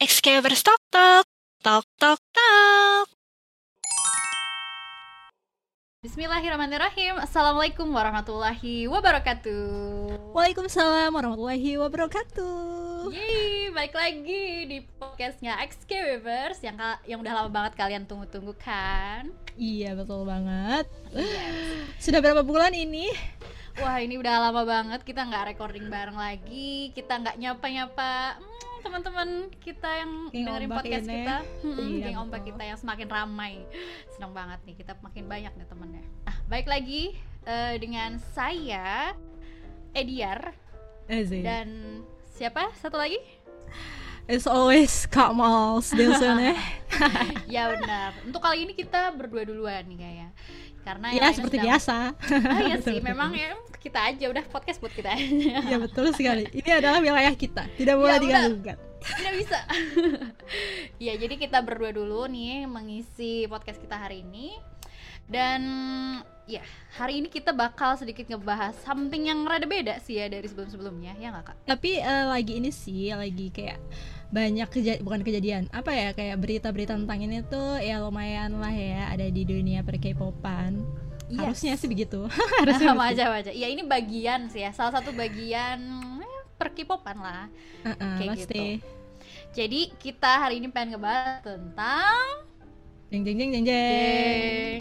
Excavers Talk Talk, Talk Talk Talk. Bismillahirrahmanirrahim Assalamualaikum warahmatullahi wabarakatuh Waalaikumsalam warahmatullahi wabarakatuh. Yeay, balik lagi di podcastnya XK Weavers yang, yang udah lama banget kalian tunggu-tunggu kan Iya betul banget. Yes. Sudah berapa bulan ini? Wah ini udah lama banget kita nggak recording bareng lagi Kita nggak nyapa-nyapa hmm, teman-teman kita yang Geng dengerin ombak podcast ini. kita. Hmm, Iya, Geng ombak kita yang semakin ramai. Senang banget nih, kita makin banyak nih temennya. Nah, baik lagi eh, dengan saya Ediar. Asik. dan siapa? Satu lagi As always Kak Mals di sana. ya benar untuk kali ini kita berdua duluan nih kayak karena ya seperti sedang- biasa. ah iya sih Betul, memang ya kita aja udah podcast buat kita aja Ya betul sekali. Ini adalah wilayah kita. Tidak boleh Ya, diganggu. tidak bisa ya jadi kita berdua dulu nih mengisi podcast kita hari ini dan ya hari ini kita bakal sedikit ngebahas something yang rada beda sih ya dari sebelum-sebelumnya ya nggak kak Tapi eh, lagi ini sih lagi kayak banyak kejadian bukan kejadian apa ya kayak berita-berita tentang ini tuh ya lumayan lah ya ada di dunia per K-popan Yes. harusnya sih begitu harusnya sama begitu. aja aja ya ini bagian sih ya salah satu bagian eh, perkipopan lah Heeh, Kayak pasti gitu. Jadi kita hari ini pengen ngebahas tentang jeng jeng jeng jeng jeng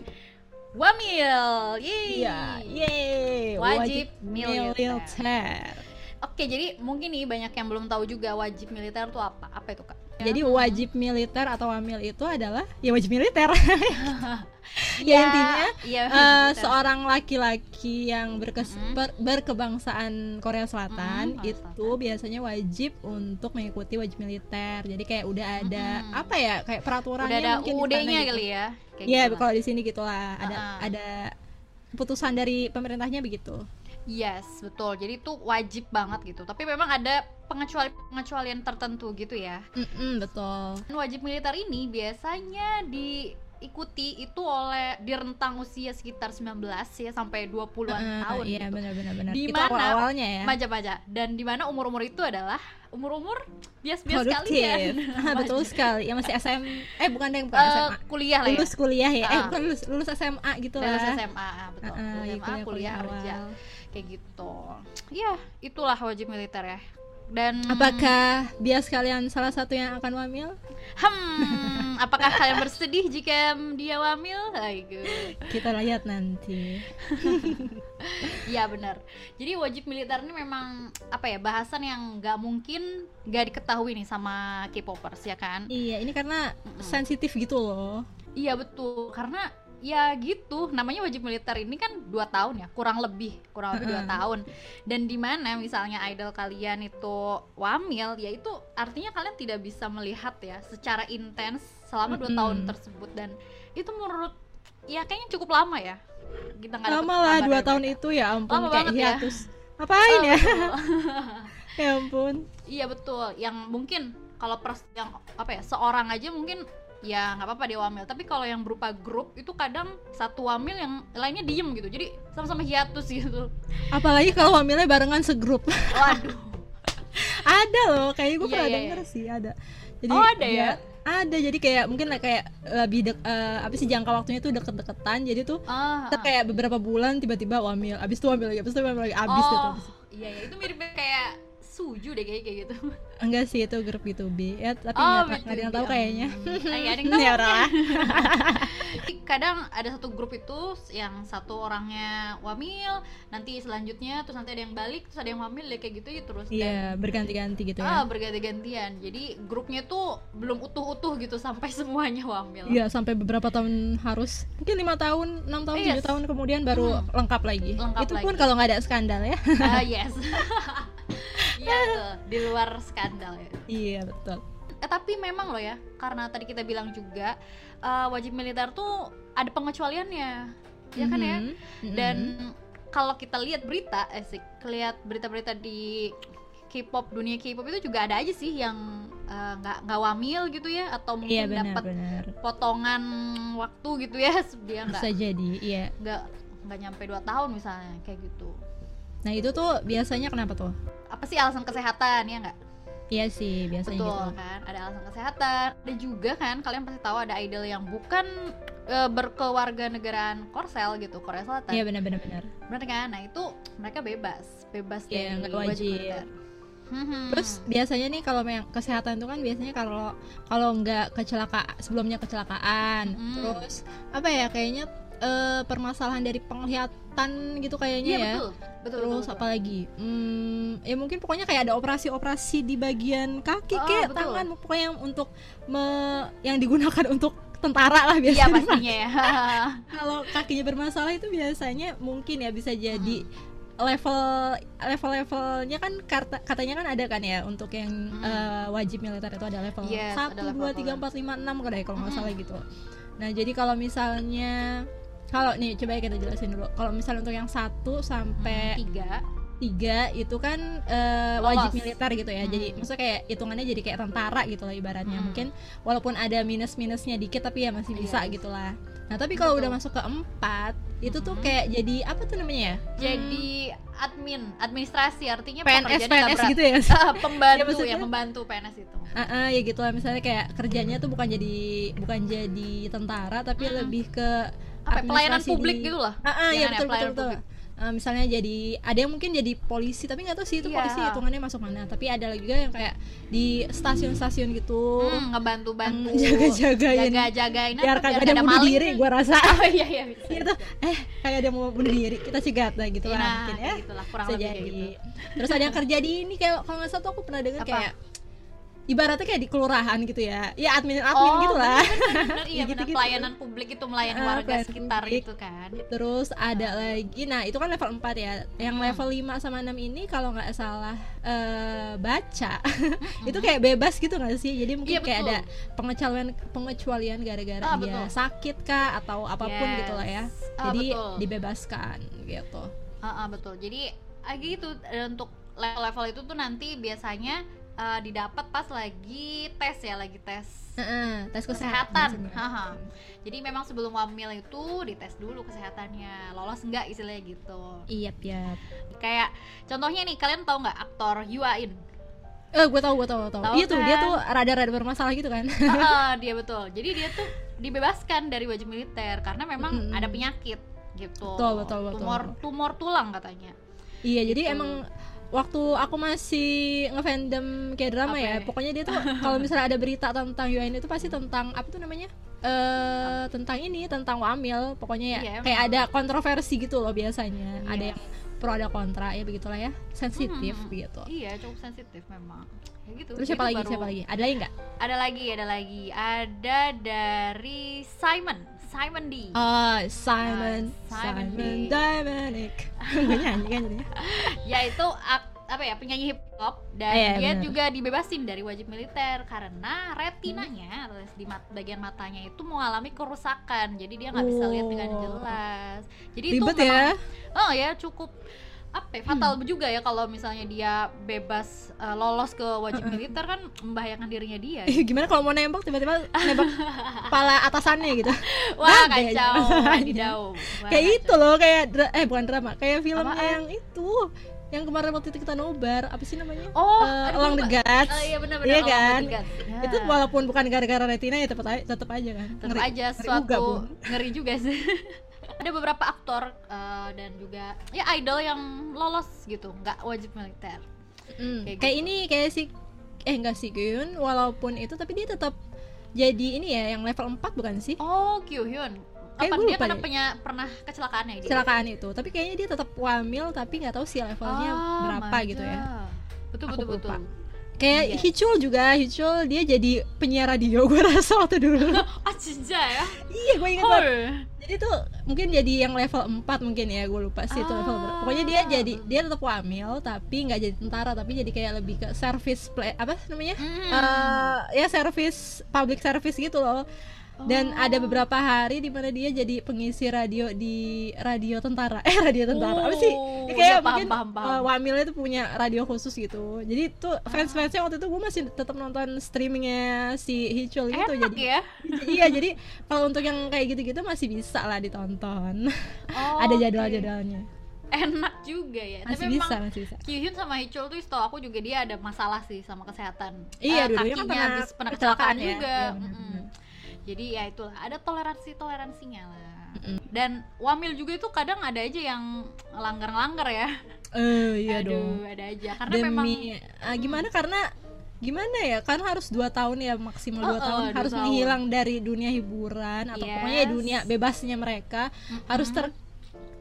Wamil. Yeay. Iya, yeay. Wajib militer. militer. Oke, jadi mungkin nih banyak yang belum tahu juga wajib militer itu apa? Apa itu, Kak? Jadi Ya. wajib militer atau wamil itu adalah ya wajib militer. Ya, ya intinya eh, militer. seorang laki-laki yang berkes- Mm-mm. ber- berkebangsaan Korea Selatan Korea itu biasanya wajib untuk mengikuti wajib militer. Jadi kayak udah ada Mm-mm. apa ya kayak peraturannya udah ada mungkin UUD-nya gitu. kali ya. Iya, gitu kalau di sini gitulah ada Uh-uh. ada keputusan dari pemerintahnya begitu. Yes, betul. Jadi itu wajib banget gitu. Tapi memang ada pengecualian-pengecualian tertentu gitu ya. Mm-mm, betul. Dan wajib militer ini biasanya diikuti itu oleh di rentang usia sekitar 19 ya sampai 20-an Heeh, tahun iya gitu. benar-benar benar. Di mana awal-awalnya ya. Maja-maja. Dan di mana umur-umur itu adalah umur-umur bias-bias kalian. Ah, betul sekali. Yang masih SM eh bukan deh bukan Eh, SMA. kuliah lah ya. Lulus kuliah ya. Eh Ah. bukan lulus lulus SMA gitu Lulus lah. SMA, ah, betul. Ah, iya, SMA, kuliah, kerja. awal. Kayak gitu. Ya, itulah wajib militer ya. Dan Apakah bias kalian salah satu yang akan wamil? hmm, apakah kalian bersedih jika dia wamil? Aigo. Kita lihat nanti. Iya benar. Jadi wajib militer ini memang apa ya bahasan yang nggak mungkin nggak diketahui nih sama K-popers ya kan? Iya, ini karena Mm-mm. sensitif gitu loh. Iya betul. Karena ya gitu namanya wajib militer ini kan dua tahun ya kurang lebih kurang lebih dua tahun dan di mana misalnya idol kalian itu wamil ya itu artinya kalian tidak bisa melihat ya secara intens selama dua tahun tersebut dan itu menurut ya kayaknya cukup lama ya kita nggak Lama lah dua tahun mereka. itu ya ampun Lama kayak ya. hiatus. Ngapain Oh, ya? ya ampun. Iya betul, yang mungkin kalau pers yang apa ya seorang aja mungkin ya nggak apa-apa dia wamil. Tapi kalau yang berupa grup itu kadang satu wamil yang lainnya diem gitu. Jadi sama-sama hiatus gitu. Apalagi kalau wamilnya barengan segrup. Waduh. ada loh, kayaknya gue Iya, pernah iya, denger sih ada. Jadi Oh, ada ya? Ada, jadi kayak mungkin lah kayak lebih dek, eh, apa sih jangka waktunya tuh deket-deketan. Jadi tuh Ah, ah. kayak beberapa bulan tiba-tiba wamil, abis itu wamil lagi, abis itu wamil lagi, abis oh, gitu. Iya, iya itu mirip kayak suju deh kayak gitu. Enggak sih itu grup gitu B ya, tapi Oh, nggak ada yang B2B. tahu kayaknya. Iya, ada yang tahu. Kadang ada satu grup itu yang satu orangnya wamil, nanti selanjutnya terus nanti ada yang balik, terus ada yang wamil ya kayak gitu ya terus. Iya, berganti-ganti gitu Ah, ya. berganti-gantian. Jadi grupnya tuh belum utuh-utuh gitu sampai semuanya wamil. Iya, sampai beberapa tahun harus mungkin lima tahun, enam tahun, Yes. tujuh tahun kemudian baru Hmm. lengkap lagi. Lengkap itu lagi. pun kalau nggak ada skandal ya. Ah, yes. Iya tuh, di luar skandal ya. iya, betul. Eh, tapi memang loh ya, karena tadi kita bilang juga eh, wajib militer tuh ada pengecualiannya. Ya kan ya? Mhm, mhm. Dan kalau kita lihat berita, eh sih, lihat berita-berita di K-pop dunia K-pop itu juga ada aja sih yang eh, nggak nggak wamil gitu ya atau iya mungkin benar dapat potongan waktu gitu ya dia nggak Bisa jadi, iya. nggak nggak nyampe 2 tahun misalnya kayak gitu Nah, itu tuh biasanya kenapa tuh? apa sih alasan kesehatan ya nggak Iya sih biasanya Betul gitu. kan, ada alasan kesehatan. Dan juga kan kalian pasti tahu ada idol yang bukan eh, berkeluarga negaraan Korsel gitu, Korea Selatan. Iya benar-benar benar. Bener kan? Nah itu mereka bebas, bebas Iya, dari wajib. militer. Hmm. Terus biasanya nih kalau yang kesehatan itu kan biasanya kalau kalau nggak kecelakaan sebelumnya kecelakaan, Mm. terus apa ya kayaknya eh, permasalahan dari penglihatan gitu kayaknya iya ya. betul, betul. Terus betul, apa lagi? Hmm, ya mungkin pokoknya kayak ada operasi-operasi di bagian kaki, Oh, kayak betul. tangan, pokoknya yang untuk me- yang digunakan untuk tentara lah Iya biasanya. pastinya ya. Kalau kakinya bermasalah itu biasanya mungkin ya bisa jadi Hmm. level level levelnya kan kata- katanya kan ada kan ya untuk yang Hmm. eh, wajib militer itu ada level satu dua tiga empat lima enam kalau nggak Hmm. salah gitu. Nah jadi kalau misalnya kalau nih coba ya kita jelasin dulu. Kalau misalnya untuk yang satu sampai tiga. tiga itu kan Lolos. wajib militer gitu ya. Jadi Hmm. maksudnya kayak hitungannya jadi kayak tentara gitu lah ibaratnya. Hmm. Mungkin walaupun ada minus-minusnya dikit tapi ya masih bisa Iya. gitulah. Nah, tapi kalau udah masuk ke empat itu tuh Hmm. kayak jadi apa tuh namanya ya? Jadi admin, administrasi artinya PNS PNS gitu ya. Ah, pembantu Ya, ya, pembantu PNS itu. Ah, ah, ya gitu lah misalnya kayak kerjanya tuh bukan jadi bukan jadi tentara tapi Mm-mm. lebih ke Apa ya, pelayanan publik di- gitu lah. Ah, ah, Jangan ya betul betul pelayanan betul. publik. Eh, misalnya jadi ada yang mungkin jadi polisi tapi nggak tahu sih itu Iya. polisi hitungannya masuk mana tapi ada juga yang kayak di stasiun-stasiun gitu Hmm, ngebantu-bantu. Hmm, jaga-jagain Jaga-jagain biar kagak nggak ada bunuh diri gua rasa Oh iya iya bisa. gitu eh kayak ada mau bunuh diri kita cegat lah gitu lah Nah, mungkin ya gitulah, kurang bisa lebih jadi gitu. terus ada yang kerja di ini kayak kalau nggak salah tuh aku pernah dengar kayak ibaratnya kayak di kelurahan gitu ya ya admin admin Oh, gitu lah Bener, iya benar Gitu-gitu. pelayanan publik itu melayani Ah, warga sekitar publik. gitu kan. terus ada lagi nah itu kan level 4 ya yang Hmm. level 5 sama 6 ini kalau nggak salah eh, baca itu kayak bebas gitu nggak sih jadi mungkin Iya, kayak betul. ada pengecualian pengecualian gara-gara Ah, dia betul. sakit kah atau apa pun Yes. gitu lah ya Ah, jadi betul. dibebaskan gitu Ah, ah, betul. Jadi ah, gitu untuk level-level itu tuh nanti biasanya eh, didapat pas lagi tes ya, lagi tes Heeh, tes kesehatan. kesehatan. Jadi memang sebelum hamil itu dites dulu kesehatannya, lolos enggak istilahnya gitu. iya iya Kayak contohnya nih, kalian tahu nggak aktor Yuain? eh gue tau gue tau tau Tahu iya tuh dia kan? tuh rada-rada bermasalah gitu kan ah, dia betul. Jadi dia tuh dibebaskan dari wajib militer karena memang Mm-mm. ada penyakit gitu. Betul, betul, betul. Tumor tumor tulang katanya. Iya, jadi Gitu. emang waktu aku masih ngefandom kayak drama Apa ya, ya? pokoknya dia tuh kalau misalnya ada berita tentang UN itu pasti tentang apa tuh namanya? eh tentang ini, tentang wamil, pokoknya ya Iya, kayak ada kontroversi gitu loh biasanya. Ada Iya. yang pro ada kontra ya begitulah ya, sensitif Hmm, gitu. Iya, cukup sensitif memang. Ya gitu. Terus siapa lagi? baru- Siapa lagi? Ada lagi nggak? Ada lagi, ada lagi. Ada dari Simon, Simon D. Oh, Simon, Ah, Simon Simon, D. Dominic. Gue nyanyi kan jadinya. Yaitu ak- apa ya penyanyi hip hop dan Iya, dia benar. juga dibebasin dari wajib militer karena retinanya Hmm. di mat- bagian matanya itu mengalami kerusakan jadi dia nggak bisa lihat dengan Oh. jelas jadi Ribet itu memang, ya. oh ya cukup apa ya, fatal juga ya kalau misalnya dia bebas eh, lolos ke wajib militer kan membahayakan dirinya dia Ih, Gimana kalau mau nembak tiba-tiba nembak kepala atasannya gitu? wah aja kacau wadidaw Wah, kayak kacau. itu loh kayak eh bukan drama kayak filmnya Apaan? yang itu yang kemarin waktu itu kita nobar apa sih namanya oh aduh, lupa. the Gods Oh, iya benar-benar Iya Along the kan? Ya. itu walaupun bukan gara-gara retina ya tetap aja tetap aja kan tetap aja suatu ngeri juga sih ada beberapa aktor eh, dan juga ya idol yang lolos gitu nggak wajib militer. Mm, kayak kayak gitu. ini kayak si eh enggak sih Gyun walaupun itu tapi dia tetap jadi ini ya yang level 4 bukan sih? Oh Kyo Hyun Eh, apa dia lupa deh. punya pernah kecelakaan ya dia kecelakaan itu tapi kayaknya dia tetap wamil tapi nggak tahu sih levelnya Ah, berapa gitu ya. Betul Aku betul betul. kayak Iya. Hicul juga Hicul dia jadi penyiar radio gue rasa waktu dulu ah cinta ya? Iya gue ingat banget. Jadi tuh mungkin jadi yang level 4 mungkin ya gue lupa sih itu level berapa pokoknya dia Ah. jadi dia tetap wamil tapi nggak jadi tentara tapi jadi kayak lebih ke service play apa namanya? Hmm. Eh, ya service public service gitu loh dan Oh. ada beberapa hari di mana dia jadi pengisi radio di radio tentara eh radio tentara apa sih Oh, Ya, kayak paham, mungkin paham, paham. eh, wamilnya tuh punya radio khusus gitu jadi tuh fans fansnya waktu itu gue masih tetap nonton streamingnya si Hicul gitu enak jadi ya iya jadi kalau untuk yang kayak gitu-gitu masih bisa lah ditonton Oh, ada oke. jadwal-jadwalnya enak juga ya. masih Tapi bisa emang masih bisa Kyuhyun sama Hichul tuh setahu aku juga dia ada masalah sih sama kesehatan. Iya, Eh, dulu-dulunya kan kakinya pernah habis pernah kecelakaan kecelakaan ya. juga. Iya, Mm-mm. benar-benar. Jadi ya itulah ada toleransi toleransinya lah. Dan wamil juga itu kadang ada aja yang langgar-langgar ya. eh iya Aduh, dong ada aja. Karena demi memang ah, gimana karena gimana ya kan harus dua tahun ya maksimal dua Oh, oh, tahun dua harus tahun. menghilang dari dunia hiburan atau pokoknya Yes. dunia bebasnya mereka harus ter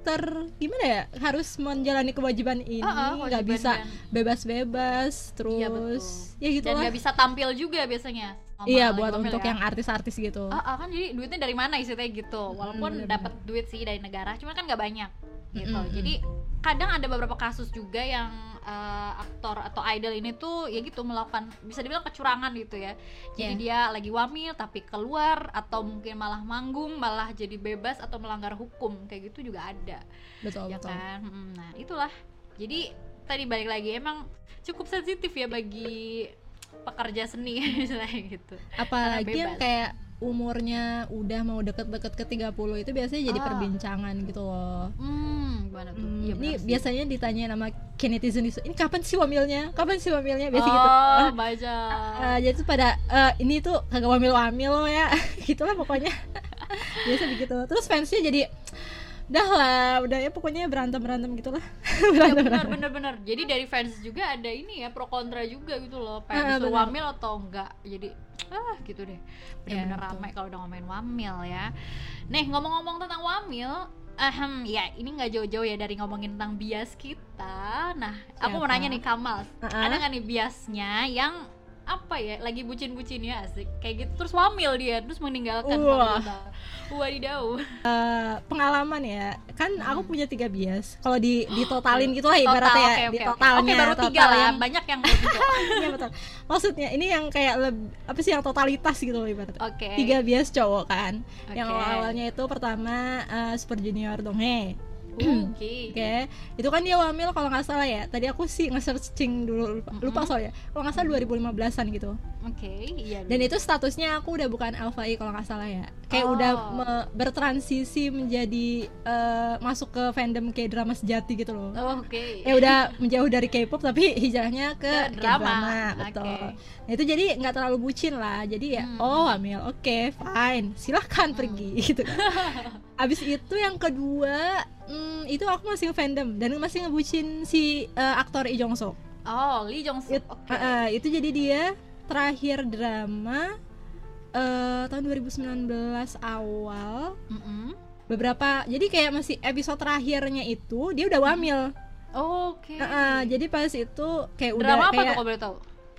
ter gimana ya harus menjalani kewajiban ini Oh, oh, nggak kewajiban bisa bebas-bebas Iya, terus betul. ya gitu dan nggak bisa tampil juga biasanya. Iya buat untuk ya. yang artis-artis gitu Ah, ah, kan jadi duitnya dari mana istilahnya gitu. Walaupun bener-bener. dapat duit sih dari negara, cuman kan nggak banyak gitu. Mm-mm. Jadi kadang ada beberapa kasus juga yang eh, aktor atau idol ini tuh ya gitu melakukan bisa dibilang kecurangan gitu ya. Jadi Iya. dia lagi wamil tapi keluar atau mungkin malah manggung, malah jadi bebas atau melanggar hukum kayak gitu juga ada betul ya betul kan Mm, nah itulah jadi tadi balik lagi emang cukup sensitif ya bagi pekerja seni misalnya gitu. Apalagi yang kayak umurnya udah mau deket-deket ke 30 itu biasanya jadi Ah. perbincangan gitu loh. Hmm gimana tuh? Hmm, Iya, ini sih. biasanya ditanya nama netizen itu ini kapan sih wamilnya? Kapan sih wamilnya? Biasa oh, gitu Ah, baca. Ah, jadi tuh pada eh, ini tuh kagak wamil wamil lo ya gitulah pokoknya. Biasa begitu. Terus fansnya jadi dah lah udah ya pokoknya berantem berantem gitulah. Ya berantem benar berantem benar benar. Jadi dari fans juga ada ini ya pro kontra juga gitu loh. Ah, pengen disuruh benar. wamil atau enggak. Jadi ah gitu deh. Ya, benar-benar betul. ramai kalau udah ngomongin wamil ya. Nih ngomong-ngomong tentang wamil Ahem, ya ini nggak jauh-jauh ya dari ngomongin tentang bias kita. Nah, aku mau Siapa? nanya nih Kamal, Ah, ada nggak nih biasnya yang apa ya lagi bucin-bucinnya asik kayak gitu terus wamil dia terus meninggalkan Wah. Wadidaw. Eh, pengalaman ya kan aku Hmm. punya tiga bias kalau di ditotalin gitu lah ibaratnya ya oke, di totalnya Oke, baru tiga total lah yang banyak yang iya betul maksudnya ini yang kayak leb- apa sih yang totalitas gitu loh ibaratnya Oke. tiga bias cowok kan yang Oke. awalnya itu pertama eh, Super Junior Donghae Oke. Oke, itu kan dia wamil kalau nggak salah ya. Tadi aku sih nge-searching dulu lupa, lupa soalnya. Kalau nggak salah 2015-an gitu. Oke, iya. Dan itu statusnya aku udah bukan Alfai kalau nggak salah ya. Kayak Oh. udah me- bertransisi menjadi eh, masuk ke fandom kayak drama sejati gitu loh. Oh, Oke. Ya udah menjauh dari K-pop tapi hijrahnya ke Ke drama. K-drama, betul. Nah, itu jadi nggak terlalu bucin lah. Jadi ya, Hmm. oh hamil, oke, fine, silahkan pergi gitu. kan. Abis itu yang kedua, hmm, itu aku masih fandom dan masih ngebucin si eh, aktor Lee Jong Suk. Oh, Lee Jong Suk. It- Oke. eh, eh, itu jadi dia terakhir drama eh, tahun 2019 awal. Mm-mm. Beberapa, jadi kayak masih episode terakhirnya itu dia udah wamil. Oke. Eh, eh, jadi pas itu kayak udah Drama apa tuh kayak kalau boleh tahu?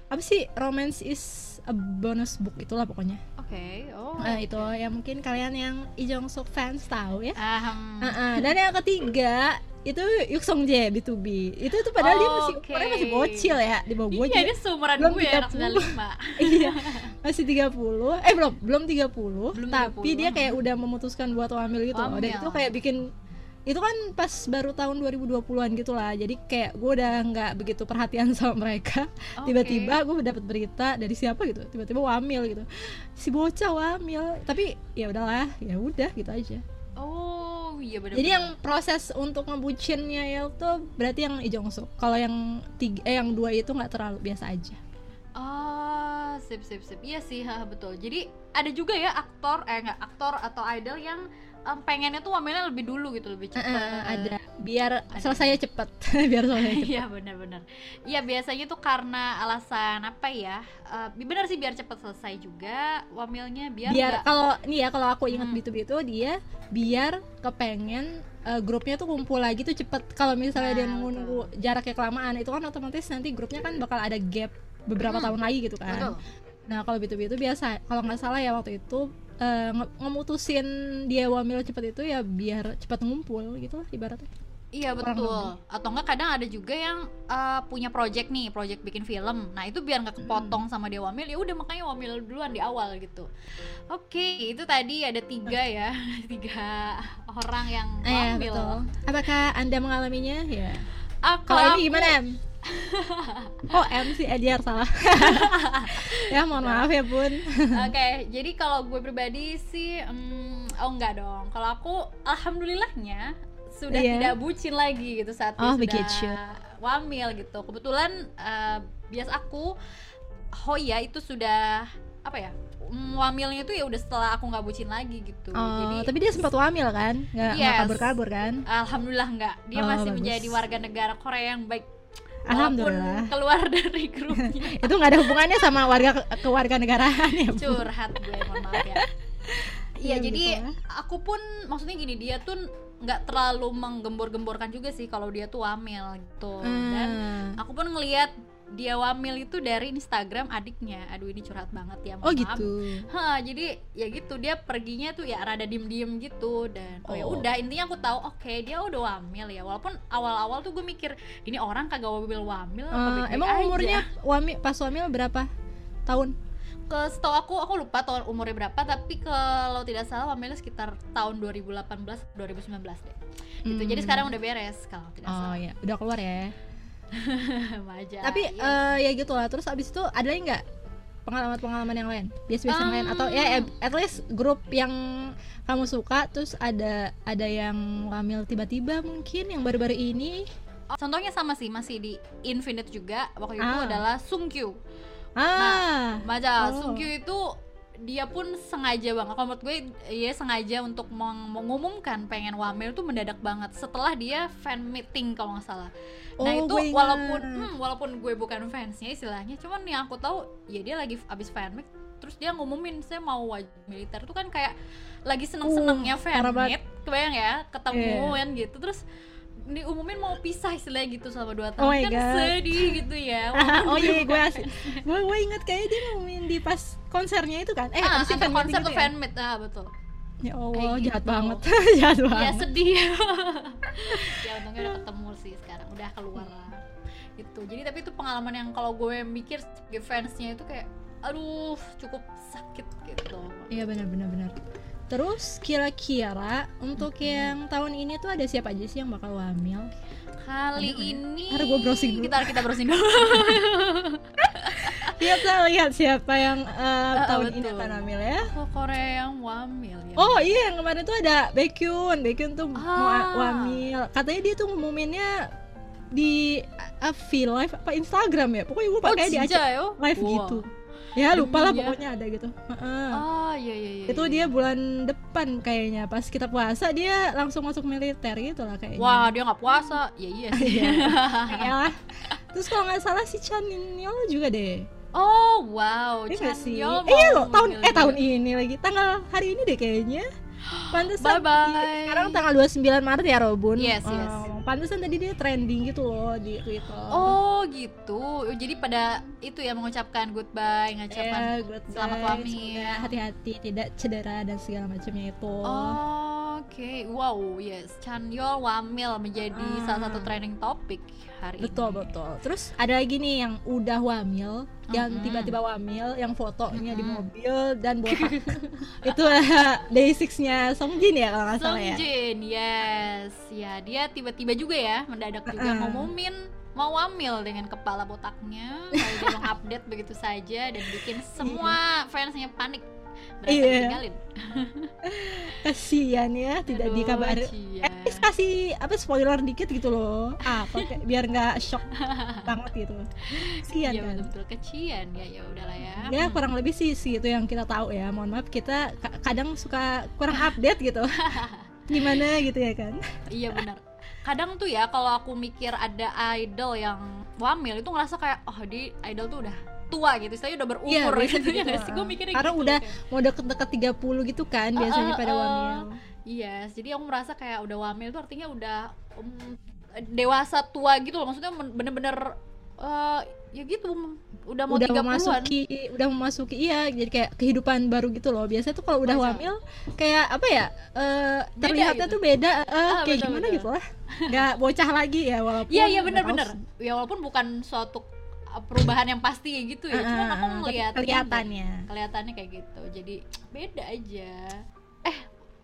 apa sih romance is a bonus book itulah pokoknya. Oke. Oh. Nah, itu ya mungkin kalian yang Lee Jong Suk fans tahu ya. Ahem. Heeh, dan yang ketiga itu Yuk Song Jae B2B. Itu tuh padahal dia masih umurnya masih bocil ya di bawah gue. Iya, dia seumuran belum gue ya, anak 30. 95. iya. Masih 30. Eh belum, belum 30. Belum tapi 30. dia kayak udah memutuskan buat wamil gitu. loh. Dan itu kayak bikin itu kan pas baru tahun 2020-an gitu lah. Jadi kayak gue udah nggak begitu perhatian sama mereka. Oke. Tiba-tiba gue dapat berita dari siapa gitu. Tiba-tiba wamil gitu. Si bocah wamil. Tapi ya udahlah, ya udah gitu aja. Oh, iya benar. Jadi yang proses untuk ngebucinnya ya tuh berarti yang Jong Suk. Kalau yang tiga, eh yang dua itu nggak terlalu biasa aja. Oh, sip sip sip. Iya sih, ha, betul. Jadi ada juga ya aktor eh enggak aktor atau idol yang em, pengennya tuh wamilnya lebih dulu gitu, lebih Eh, cepat. eh, ada biar selesai cepet, biar selesai cepet. Iya benar-benar. Iya biasanya tuh karena alasan apa ya? Eh, benar sih biar cepat selesai juga wamilnya biar, biar nggak- kalau nih ya kalau aku ingat Hmm. B2B itu dia biar kepengen eh, grupnya tuh kumpul lagi tuh cepet. Kalau misalnya dia Nah, nunggu-nunggu jaraknya kelamaan itu kan otomatis nanti grupnya kan bakal ada gap beberapa Hmm. tahun lagi gitu kan. betul. Nah kalau B2B itu biasa kalau nggak salah ya waktu itu eh, nge- ngemutusin dia wamil cepet itu ya biar cepet ngumpul gitu lah ibaratnya. Iya Kurang betul. Atau enggak kadang ada juga yang eh, punya project nih, project bikin film. Nah, itu biar nggak kepotong Hmm. sama dia wamil, ya udah makanya wamil duluan di awal gitu. Oke, itu tadi ada tiga ya, tiga orang yang Eh, ya, wamil. betul. Apakah anda mengalaminya? Ya. Ah, Kalau kalau ini aku- gimana em? oh M si Ediar salah. ya mohon maaf ya bun. Oke, jadi kalau gue pribadi sih, mm, oh enggak dong. Kalau aku, alhamdulillahnya sudah Iya. tidak bucin lagi gitu saat Oh, sudah wamil gitu. Kebetulan eh, bias aku Hoya itu sudah apa ya? mm, Wamilnya itu ya udah setelah aku nggak bucin lagi gitu. Oh, Jadi tapi dia sempat wamil kan? Nggak Yes. kabur-kabur kan? alhamdulillah nggak. Dia Oh, masih bagus. menjadi warga negara Korea yang baik. Alhamdulillah. Walaupun keluar dari grupnya. Itu nggak ada hubungannya sama warga kewarganegaraan ya, Bu? curhat gue mohon maaf ya Iya Iya, jadi betul. aku pun maksudnya gini dia tuh nggak terlalu menggembor-gemborkan juga sih kalau dia tuh wamil gitu dan Hmm. aku pun ngelihat dia wamil itu dari Instagram adiknya aduh ini curhat banget ya Oh maaf. gitu. Hah, jadi ya gitu dia perginya tuh ya rada diem-diem gitu dan oh, ya Oh. udah intinya aku tahu oke dia udah wamil ya walaupun awal-awal tuh gue mikir ini orang kagak wamil wamil apa Eh, emang aja. umurnya wamil pas wamil berapa tahun? ke setahu aku aku lupa tahun umurnya berapa tapi kalau tidak salah wamilnya sekitar tahun 2018 2019 deh gitu jadi Hmm. sekarang udah beres kalau tidak Oh salah ya, udah keluar ya. Tapi iya. eh, ya gitu lah. Terus abis itu ada lagi nggak pengalaman-pengalaman yang lain? Biasa-biasa yang lain atau ya Um. at least grup yang kamu suka terus ada ada yang wamil tiba-tiba mungkin yang baru-baru ini. Oh, contohnya sama sih masih di Infinite juga waktu itu Ah. adalah Sungkyu Ah. Maja Oh. Sungkyu itu dia pun sengaja banget. Kalau menurut gue dia sengaja untuk meng- mengumumkan pengen wamil tuh mendadak banget setelah dia fan meeting kalau nggak salah. Nah Oh, itu walaupun hmm, walaupun gue bukan fansnya istilahnya cuman yang aku tahu ya dia lagi abis fan meet terus dia ngumumin saya mau wajib militer. Tuh kan kayak lagi seneng senengnya Uh, fan meet kebayang ya? Ketemu kan gitu. Terus diumumin mau pisah istilahnya gitu selama dua Oh tahun my kan God. sedih gitu ya. Oh iya gue gue gue inget kayak dia ngomongin di pas konsernya itu kan. Eh ah, konser gitu ya? fan meet ah betul. Ya Allah Kayak jahat gitu. banget. Jahat ya banget. sedih. Ya untungnya udah ketemu sih sekarang. Udah keluar lah. Gitu. Jadi tapi itu pengalaman yang kalau gue mikir fansnya itu kayak aduh cukup sakit gitu. Iya benar-benar benar. Terus kira-kira untuk yang tahun ini tuh ada siapa aja sih yang bakal wamil? kali nggak ya? ini Ntar gue browsing dulu. kita kita browsing dulu Kita lihat siapa yang eh, Ah, tahun ini betul. akan wamil ya. oh Korea yang wamil ya Oh iya yang kemarin tuh ada Baekhyun, Baekhyun tuh mau Ah. wamil. Katanya dia tuh ngumuminnya di uh, V live apa Instagram ya. Pokoknya gue oh pakai di acara Jinja ya live Wow. gitu. Ya lupa lah ya. pokoknya ada gitu. Heeh. oh iya iya iya itu iya. dia bulan depan kayaknya pas kita puasa dia langsung masuk militer gitu lah kayaknya wah dia nggak puasa ya iya sih. Ya. terus kalau nggak salah si Chan juga deh oh wow nggak sih Chanyeol eh, iya loh tahun eh tahun ini lagi tanggal hari ini deh kayaknya Pantesan Bye-bye. di- sekarang tanggal 29 Maret ya Robun Yes, Oh, yes. Pantesan tadi dia trending gitu loh di Twitter Oh gitu. Jadi pada itu ya mengucapkan goodbye, mengucapkan good selamat guys. wamil. Semoga hati-hati tidak cedera dan segala macamnya itu Oh, Oke, wow, yes, Chanyeol wamil menjadi Ah. salah satu trending topik hari betul ini. betul terus ada lagi nih yang udah wamil yang Mhm. tiba-tiba wamil yang fotonya di Mhm. mobil dan botak itu day six-nya Songjin ya kalau nggak salah ya Songjin, yes, ya dia tiba-tiba juga ya mendadak juga Uh-uh. ngumumin mau wamil dengan kepala botaknya, lalu dia mengupdate begitu saja dan bikin semua fansnya panik. Berasa Iya. ditinggalin. kasihan ya tidak Aduh, dikabarin Cia. eh kasih apa spoiler dikit gitu loh apa kayak biar nggak shock banget gitu kasihan Iya kan betul-betul kecian ya ya udahlah ya. ya kurang lebih sih sih itu yang kita tahu ya mohon maaf kita ka- kadang suka kurang update gitu gimana gitu ya kan Iya benar. Kadang tuh ya kalau aku mikir ada idol yang wamil itu ngerasa kayak oh di idol tuh udah tua gitu, saya udah berumur biasanya gitu ya gitu, nggak sih? Gue mikirnya karena gitu, udah kayak, mau deket-deket 30 gitu kan biasanya ah, pada ah. wamil Iya, jadi aku merasa kayak udah wamil tuh artinya udah um, dewasa tua gitu loh. Maksudnya bener-bener eh, ya gitu udah mau udah 30-an. memasuki udah memasuki iya jadi kayak kehidupan baru gitu loh biasanya tuh kalau udah Masa? wamil kayak apa ya eh, Beda terlihatnya gitu. tuh beda eh, Ah, kayak betul, gimana betul. gitu lah nggak bocah lagi ya walaupun Iya iya tahu Ya walaupun bukan suatu uh, perubahan yang pasti kayak gitu ya. sih. Cuman Ah, aku ngeliat kelihatannya kelihatannya kayak gitu. Jadi beda aja. Eh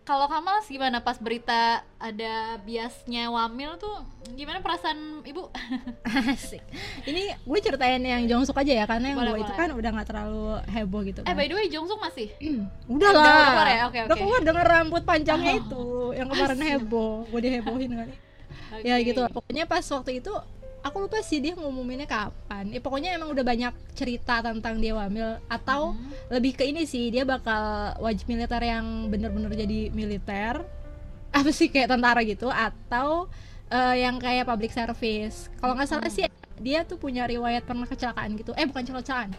kalau Kamal gimana pas berita ada biasnya wamil tuh gimana perasaan ibu? Asik. Ini gue ceritain yang Jongsuk aja ya karena yang gue itu kan udah nggak terlalu heboh gitu eh kan. by the way Jongsuk masih? udah udah lah. keluar ya? Oke, Udah oke. keluar dengan rambut panjangnya Oh. itu yang kemarin heboh. Gue dihebohin kan. Ya Oke. gitu. Pokoknya pas waktu itu aku lupa sih dia ngumuminnya kapan. Ya pokoknya emang udah banyak cerita tentang dia wamil atau Hmm. lebih ke ini sih dia bakal wajib militer yang bener-bener jadi militer apa sih kayak tentara gitu atau eh, yang kayak public service kalau nggak salah sih dia tuh punya riwayat pernah kecelakaan gitu eh bukan kecelakaan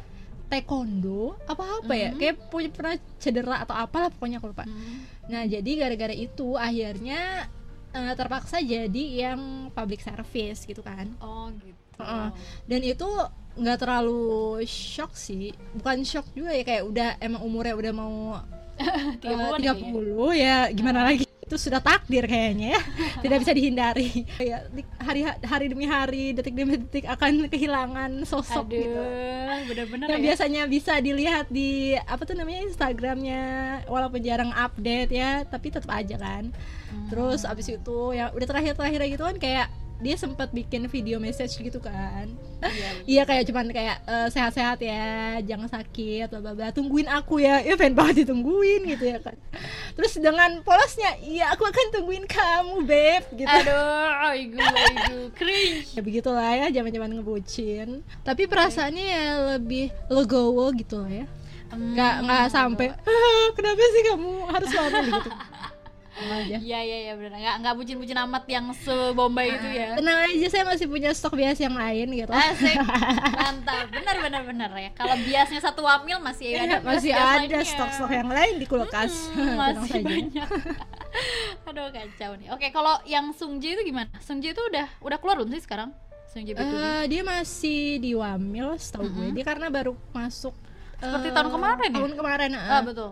taekwondo apa apa ya Mhm. kayak punya pernah cedera atau apalah pokoknya aku lupa Hmm. nah jadi gara-gara itu akhirnya eh, terpaksa jadi yang public service gitu kan Oh gitu. Heeh. dan itu nggak terlalu shock sih bukan shock juga ya kayak udah emang umurnya udah mau Tiga eh, puluh 30 ya. Gimana lagi? Itu sudah takdir kayaknya ya. Tidak bisa dihindari. Ya hari hari demi hari detik demi detik akan kehilangan sosok Aduh, gitu. bener-bener yang ya. biasanya bisa dilihat di apa tuh namanya Instagramnya. Walaupun jarang update ya. Tapi tetap aja kan. Hmm. terus abis itu ya udah terakhir terakhir gitu kan kayak dia sempat bikin video message gitu kan Iya, Iya kayak cuman kayak eh, sehat-sehat ya, jangan sakit, bla bla bla. Tungguin aku ya, ya pengen banget ditungguin gitu ya kan. Terus dengan polosnya, iya aku akan tungguin kamu beb gitu. Aduh, aigu, aigu, cringe. Ya begitulah ya, zaman-zaman ngebucin. Tapi perasaannya ya lebih legowo gitu lah ya. Nggak nggak sampai, "Ah, kenapa sih kamu harus lama gitu. Aja. Iya iya iya benar. Nggak nggak bucin-bucin amat yang sebombay itu ya. Tenang aja, saya masih punya stok bias yang lain gitu. Asik, mantap, benar benar benar ya. Kalau biasnya satu wamil masih ada Iya, masih bias ada lainnya. stok-stok yang lain di kulkas. Hmm, masih saja. banyak. Aduh kacau nih. Oke, kalau yang Sungji itu gimana? Sungji itu udah udah keluar belum sih sekarang? Sungji Betuli. Eh, dia masih di Wamil setahu gue. Dia karena baru masuk Seperti eh, tahun kemarin ya? Tahun kemarin. eh. ah betul.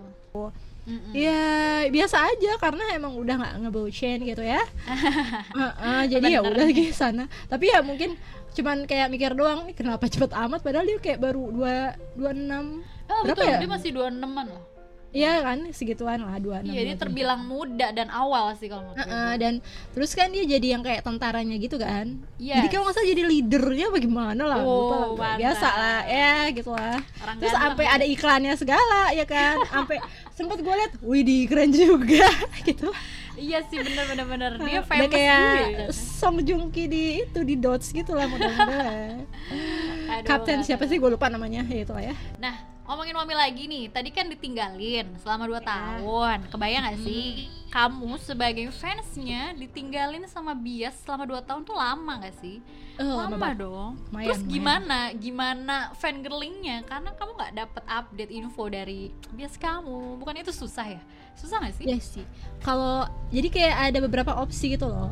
Mm-mm. Ya biasa aja karena emang udah nggak ngebaucin gitu ya. Heeh, jadi ya udah lagi sana. Tapi ya mungkin cuman kayak mikir doang nih kenapa cepet amat padahal dia kayak baru dua dua enam Oh, berapa betul, ya? dia masih 26-an loh. Iya kan segituan lah dua enam. Iya, dia terbilang muda dan awal sih kalau menurut gue. dan terus kan dia jadi yang kayak tentaranya gitu kan. Yes. Jadi kalau salah jadi leadernya bagaimana lah, Oh, lupa lah. mantap. biasa lah, ya gitu lah. Orang Terus sampai ya. ada iklannya segala ya kan, sampai sempet gue liat, wih di keren juga gitu. Iya sih bener bener bener dia Udah famous kayak juga ya. Song Joong Ki di itu di Dots gitu lah model-modelnya. Aduh, Kapten siapa sih gue lupa namanya ya itu lah ya. Nah, ngomongin Wami lagi nih. Tadi kan ditinggalin selama 2 tahun. Kebayang gak sih? Kamu sebagai fansnya ditinggalin sama Bias selama 2 tahun tuh lama gak sih? Oh, lama banget. dong. Lumayan, Terus gimana? Gimana fangirlingnya? Karena kamu nggak dapet update info dari Bias kamu. Bukan itu susah ya? Susah gak sih? Iya sih. Kalau jadi kayak ada beberapa opsi gitu loh.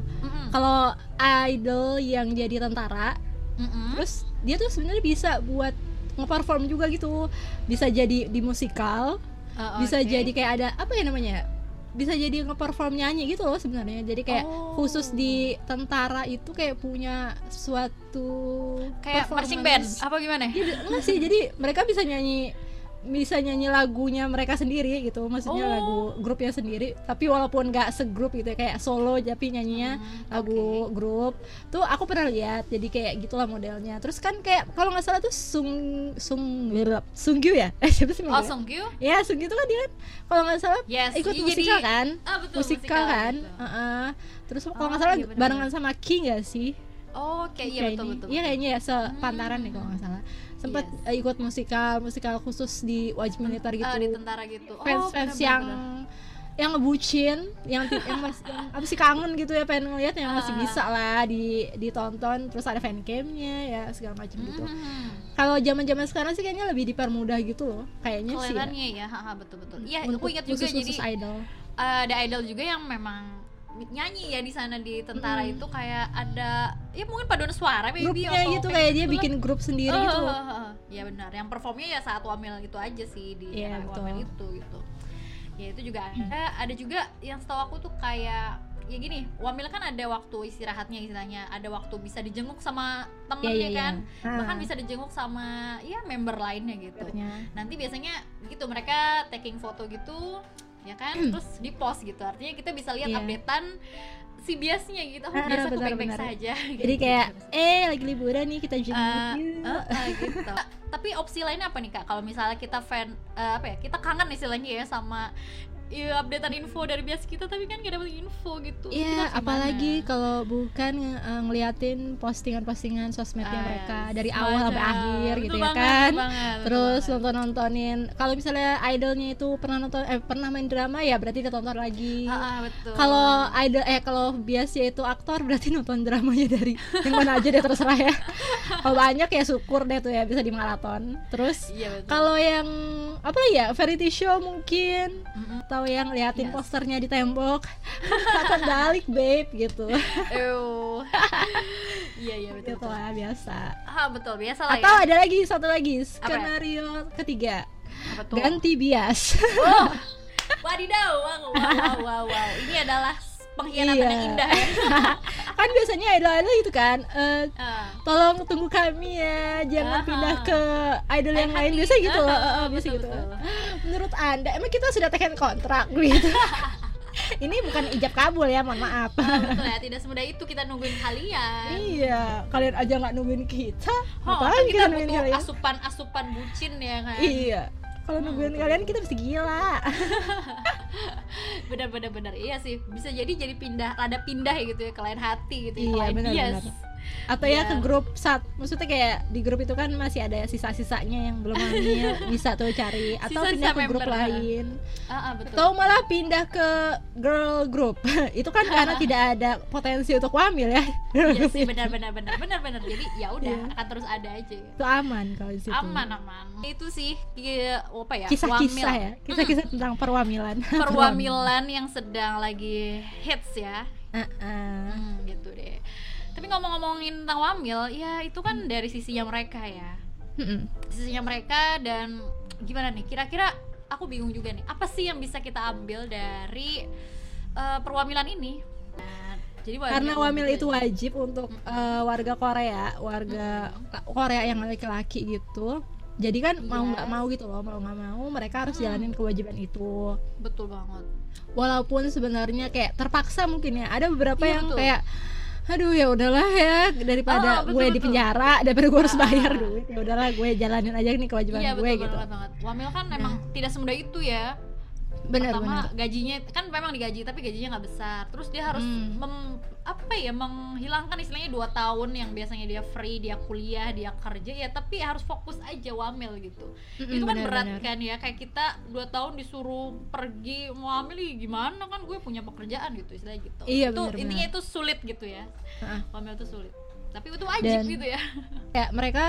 Kalau idol yang jadi tentara, Mm-mm. terus dia tuh sebenarnya bisa buat nge-perform juga gitu. Bisa jadi di musikal, Uh, bisa jadi kayak ada apa ya namanya? Bisa jadi nge-perform nyanyi gitu loh sebenarnya. Jadi kayak Oh. khusus di tentara itu kayak punya suatu kayak marching band apa gimana? Iya, enggak sih. Jadi mereka bisa nyanyi bisa nyanyi lagunya mereka sendiri gitu maksudnya Oh. lagu grupnya sendiri tapi walaupun nggak segrup gitu ya, kayak solo tapi nyanyinya Hmm, lagu grup tuh aku pernah lihat jadi kayak gitulah modelnya terus kan kayak kalau nggak salah tuh sung sung sunggu ya eh siapa sih Oh? Songkyu? ya sunggu itu kan dia kan kalau nggak salah Yes, ikut iya, musikal jadi- kan Ah, betul, musikal kan gitu. Heeh. terus kalau Oh, nggak salah iya, barengan sama King nggak sih Oh, kayak iya betul betul. Iya kayaknya ya sepantaran Hmm. nih kalau nggak salah. Sempat Yes. eh, ikut musikal, musikal khusus di wajib militer gitu. Ah, di tentara gitu. Oh, fans fans bener-bener. yang yang ngebucin, yang yang mas yang apa sih kangen gitu ya pengen ngeliat yang masih Ah. bisa lah di ditonton terus ada fan camnya ya segala macam gitu. Hmm. Kalau zaman-zaman sekarang sih kayaknya lebih dipermudah gitu loh, kayaknya sih. Ya. Ya, haha, betul betul. Iya, Untuk aku ingat juga khusus- jadi khusus idol. ada idol juga yang memang nyanyi ya di sana di tentara Mm. itu kayak ada ya mungkin paduan suara maybe Grupnya atau gitu kayak dia gitu bikin lah. grup sendiri Oh, gitu. oh, loh. oh, oh. ya benar yang performnya ya saat wamil itu aja sih di betul. wamil itu gitu ya itu juga ada ada juga yang setahu aku tuh kayak ya gini wamil kan ada waktu istirahatnya istilahnya ada waktu bisa dijenguk sama temennya Iya, iya, iya. kan Ah. bahkan bisa dijenguk sama ya member lainnya gitu Akhirnya. nanti biasanya gitu mereka taking foto gitu ya kan terus di post gitu artinya kita bisa lihat Iya. updatean si biasnya gitu oh Ah, biasa benar, baik-baik benar. saja jadi kayak eh lagi liburan nih kita jenguk Eh, yuk. eh, eh, gitu. Tapi opsi lainnya apa nih kak? Kalau misalnya kita fan eh, apa ya? Kita kangen istilahnya ya sama ya, updatean info dari bias kita, tapi kan gak dapet info gitu. Kita Iya, harus apalagi kalau bukan eh, ngeliatin postingan-postingan sosmednya Ah, mereka yes. dari awal sampai Benar. akhir gitu ya banget, kan. betul banget, betul Terus banget. nonton nontonin. Kalau misalnya idolnya itu pernah nonton eh pernah main drama ya berarti dia tonton lagi. Ah, ah, betul. Kalau idol eh kalau biasa itu aktor berarti nonton dramanya dari yang mana aja deh terserah ya. kalau banyak ya syukur deh tuh ya bisa di maraton. Terus iya betul. kalau yang apa ya variety show mungkin Mm-mm. atau yang liatin Yes. posternya di tembok akan balik babe gitu Ew. iya iya betul. gitu betul. lah biasa Ah betul biasa lah atau ya. ada lagi satu lagi Apa skenario ketiga Apa ganti bias Oh. Wadidaw, wow, wow, wow, wow. Ini adalah pengkhianatan Iya. yang indah ya. kan biasanya idol-idol gitu kan eh, Ah. tolong tunggu kami ya jangan Ah. pindah ke idol yang lain biasa gitu loh Eh, eh, biasa gitu betul. menurut anda emang kita sudah tekan kontrak gitu ini bukan ijab kabul ya mohon maaf Ah, betul ya, tidak semudah itu kita nungguin kalian. iya kalian aja nggak nungguin kita Oh, apalagi kita nungguin kalian asupan-asupan bucin ya kan. Iya. Kalau nungguin kalian kita mesti gila. Benar benar benar. Iya sih, bisa jadi jadi pindah ada pindah ya gitu ya ke lain hati gitu ya. Iya, ke lain benar, bias. benar. Atau ya Iya. ke grup saat maksudnya kayak di grup itu kan masih ada sisa-sisanya yang belum hamil bisa tuh cari atau Sisa-sisa pindah ke grup lain. Ah, ah, betul. Atau malah pindah ke girl group. itu kan karena tidak ada potensi untuk hamil ya. Iya sih itu. benar benar. Jadi ya udah Iya. akan terus ada aja. ya. Itu aman kalau di situ. Aman aman. Itu sih iya, apa ya? Kisah-kisah ya, kisah-kisah tentang perwamilan. Perwamilan yang sedang lagi hits ya. Heeh. Hmm, gitu deh. Tapi ngomong-ngomongin tentang wamil, ya itu kan dari sisinya mereka ya. Mm-mm. Sisinya mereka dan gimana nih? Kira-kira aku bingung juga nih. Apa sih yang bisa kita ambil dari eh, perwamilan ini? Nah, jadi karena wamil itu wajib untuk eh, warga Korea, warga Korea yang laki-laki gitu. Jadi kan mau nggak Yes. mau gitu loh, mau nggak mau mereka harus Mm. jalanin kewajiban itu. betul banget. Walaupun sebenarnya kayak terpaksa mungkin ya. Ada beberapa Iya, yang betul. kayak aduh ya udahlah ya daripada Oh, betul, gue di penjara daripada gue harus Ah. bayar duit ya udahlah gue jalanin aja nih kewajiban Iya gue betul gitu banget banget. Wamil kan memang tidak semudah itu ya. Benar Pertama benar gajinya kan memang digaji tapi gajinya nggak besar. Terus dia harus Hmm. mem- apa ya menghilangkan istilahnya dua tahun yang biasanya dia free, dia kuliah, dia kerja ya tapi harus fokus aja wamil gitu. Mm-mm, itu kan benar, berat benar. kan ya kayak kita dua tahun disuruh pergi mau hamil ih, gimana kan gue punya pekerjaan gitu istilahnya gitu. Iya, itu benar, intinya benar. itu sulit gitu ya. Heeh. Wamil itu sulit. Tapi itu wajib Dan- gitu ya. ya mereka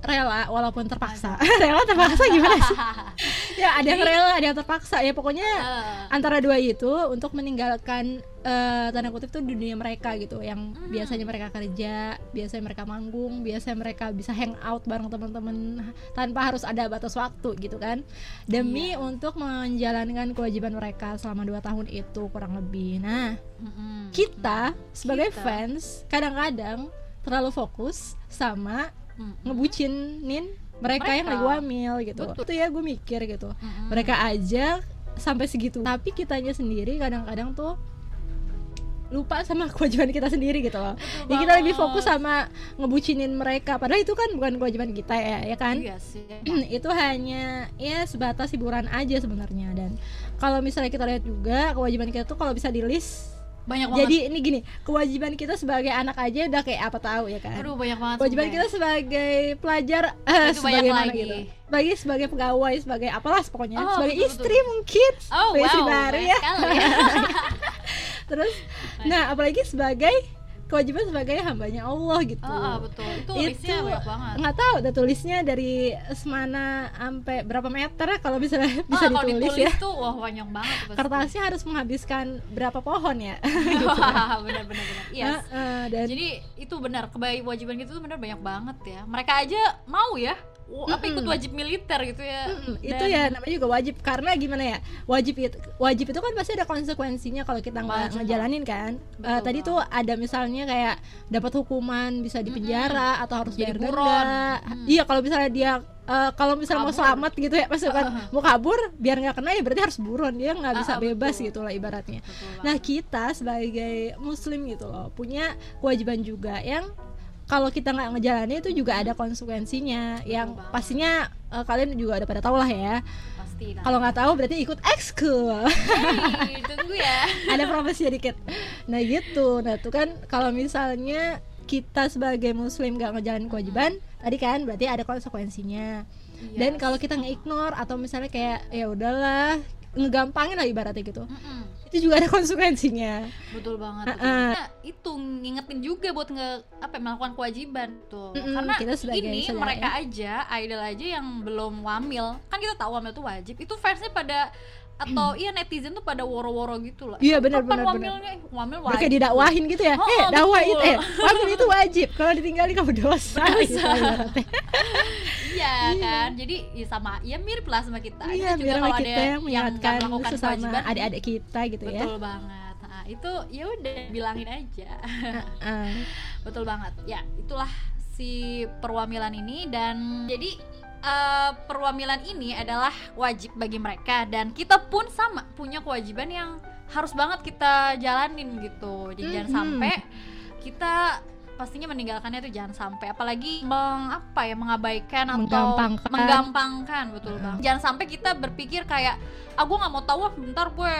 rela walaupun terpaksa rela terpaksa gimana sih ya ada yang rela ada yang terpaksa ya pokoknya Eh, antara dua itu untuk meninggalkan eh, tanda kutip tuh dunia mereka gitu yang Hmm. biasanya mereka kerja biasanya mereka manggung biasanya mereka bisa hang out bareng teman-teman tanpa harus ada batas waktu gitu kan demi Iya. untuk menjalankan kewajiban mereka selama dua tahun itu kurang lebih nah mm-mm. kita sebagai Kita. fans kadang-kadang terlalu fokus sama Mm-mm. ngebucinin mereka, yang lagi Mereka. wamil gitu Betul. itu ya gue mikir gitu Mm-mm. mereka aja sampai segitu tapi kitanya sendiri kadang-kadang tuh lupa sama kewajiban kita sendiri gitu loh Betul ya kita lebih fokus sama ngebucinin mereka padahal itu kan bukan kewajiban kita ya ya kan Iya sih. itu hanya ya sebatas hiburan aja sebenarnya dan kalau misalnya kita lihat juga kewajiban kita tuh kalau bisa di list Banyak banget. jadi ini gini kewajiban kita sebagai anak aja udah kayak apa tahu ya kan Aduh banyak banget. kewajiban sumpah kita sebagai pelajar eh, sebagai mana lagi. gitu sebagai sebagai pegawai sebagai apalah pokoknya Oh, sebagai betul, istri mungkin Oh sebagai istri wow, baru banyak ya ya. terus nah apalagi sebagai kewajiban sebagai hambanya Allah gitu Ah, ah, betul. Itu, Itu banyak banget. nggak tahu ada tulisnya dari semana sampai berapa meter kalau misalnya bisa Ah, kalau ditulis ditulis ya tuh wah banyak banget pasti. kertasnya harus menghabiskan berapa pohon ya Wah, benar benar benar. Yes. Nah, eh, dan Jadi itu benar kewajiban gitu tuh benar banyak banget ya. Mereka aja mau ya. Wah, apa ikut wajib militer gitu ya. Mm-mm, itu Dan- ya namanya juga wajib. Karena gimana ya wajib itu wajib itu kan pasti ada konsekuensinya kalau kita nggak ngejalanin kan. Betul tadi tuh ada misalnya kayak dapat hukuman bisa dipenjara atau harus Jadi buron. Mm. iya kalau misalnya dia eh, kalau misalnya mau Kabur. selamat gitu ya pasukan mau kabur biar nggak kena ya berarti harus buruan dia nggak bisa Ah, ah, bebas betul. gitu lah ibaratnya. Betul nah kita sebagai muslim gitu loh punya kewajiban juga yang kalau kita nggak ngejalanin itu juga ada konsekuensinya yang banget. pastinya eh, kalian juga udah pada tahu lah ya. Pasti kalau nggak tahu berarti ikut ekskul. Hey, tunggu ya. Ada promosi dikit nah gitu. Nah tuh kan kalau misalnya kita sebagai muslim gak ngejalanin kewajiban tadi kan berarti ada konsekuensinya. Iya. dan kalau kita nge-ignore atau misalnya kayak ya udahlah ngegampangin lah ibaratnya gitu. Mm-mm. itu juga ada konsekuensinya. Betul banget Ah, betul. Itu ngingetin juga buat nge apa ya, melakukan kewajiban tuh. Mm-mm, karena kita ini saudara. mereka aja idol aja yang belum wamil. Kan kita tahu wamil tuh wajib. Itu fansnya pada atau iya netizen tuh pada woro-woro gitu lah Iya, benar, benar, wamilnya? Eh, wamil mereka wajib. didakwahin gitu ya? Oh, eh dakwah betul. itu eh kamu itu wajib. Kalau ditinggalin kamu dosa, gitu iya kan? Jadi ya sama ya mirip lah sama kita. Iya Kita juga kalau kita ada yang yang melakukan kewajiban adik-adik kita gitu ya. betul banget itu ya udah bilangin aja. Betul banget. Ya, itulah si perwamilan ini dan jadi eh, perwamilan ini adalah wajib bagi mereka dan kita pun sama punya kewajiban yang harus banget kita jalanin gitu. Jadi jangan Mhm. sampai kita pastinya meninggalkannya itu jangan sampai apalagi meng apa ya mengabaikan atau Menggampangkan. menggampangkan betul bang jangan sampai kita berpikir kayak ah gue nggak mau tahu ah, bentar gue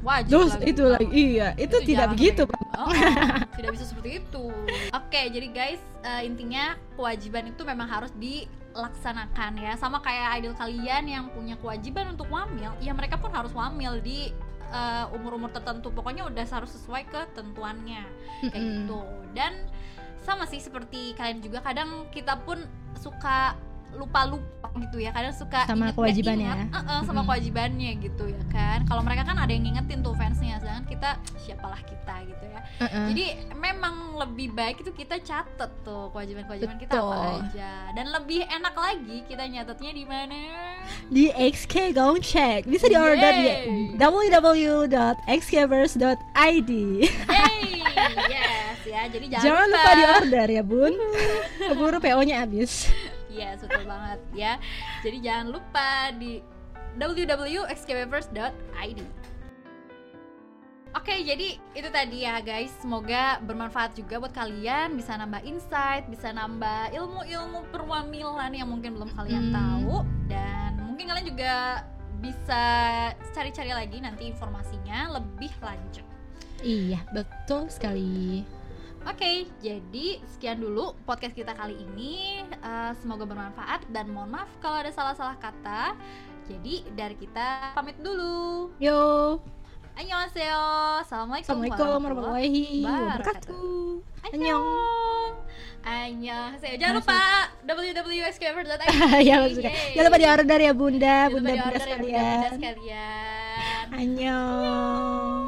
wajib Terus lagi." itu lagi iya itu, Itu tidak begitu kayak Pak. gitu. Oh, tidak bisa seperti itu. Oke, jadi guys, eh, intinya kewajiban itu memang harus dilaksanakan ya. Sama kayak idol kalian yang punya kewajiban untuk wamil, ya mereka pun harus wamil di eh, umur-umur tertentu. Pokoknya udah harus sesuai ketentuannya kayak Mm-mm. gitu. Dan sama sih seperti kalian juga kadang kita pun suka lupa-lupa gitu ya. Kadang suka Sama inget- kewajibannya ya. eh, eh, sama Mm-mm. kewajibannya gitu ya kan. Kalau mereka kan ada yang ngingetin tuh fansnya sedangkan kita siapalah kita gitu ya. Heeh. jadi memang lebih baik itu kita catet tuh kewajiban-kewajiban kita apa aja. Dan lebih enak lagi kita nyatetnya di mana? Di XK Gong Check. Bisa diorder di Yeay. www.xkverse.id Yeay, yes ya. Jadi jangan, jangan lupa. diorder ya bun. Keburu PO nya habis Yes, betul banget ya. Jadi jangan lupa di www.xkvers.id. Oke, jadi itu tadi ya guys. Semoga bermanfaat juga buat kalian, bisa nambah insight, bisa nambah ilmu-ilmu perwamilan yang mungkin belum kalian Hmm. tahu dan mungkin kalian juga bisa cari-cari lagi nanti informasinya lebih lanjut. iya betul sekali Oke, jadi sekian dulu podcast kita kali ini. Eh, semoga bermanfaat dan mohon maaf kalau ada salah-salah kata. Jadi dari kita pamit dulu. yo Annyeonghaseyo. Assalamualaikum, assalamualaikum warahmatullahi wabarakatuh. Annyeong. Annyeonghaseyo. Jangan lupa www.skfr.id. ya maksudnya jangan lupa diorder ya bunda Jangan lupa bunda bunda ya, sekalian sekalian. Annyeong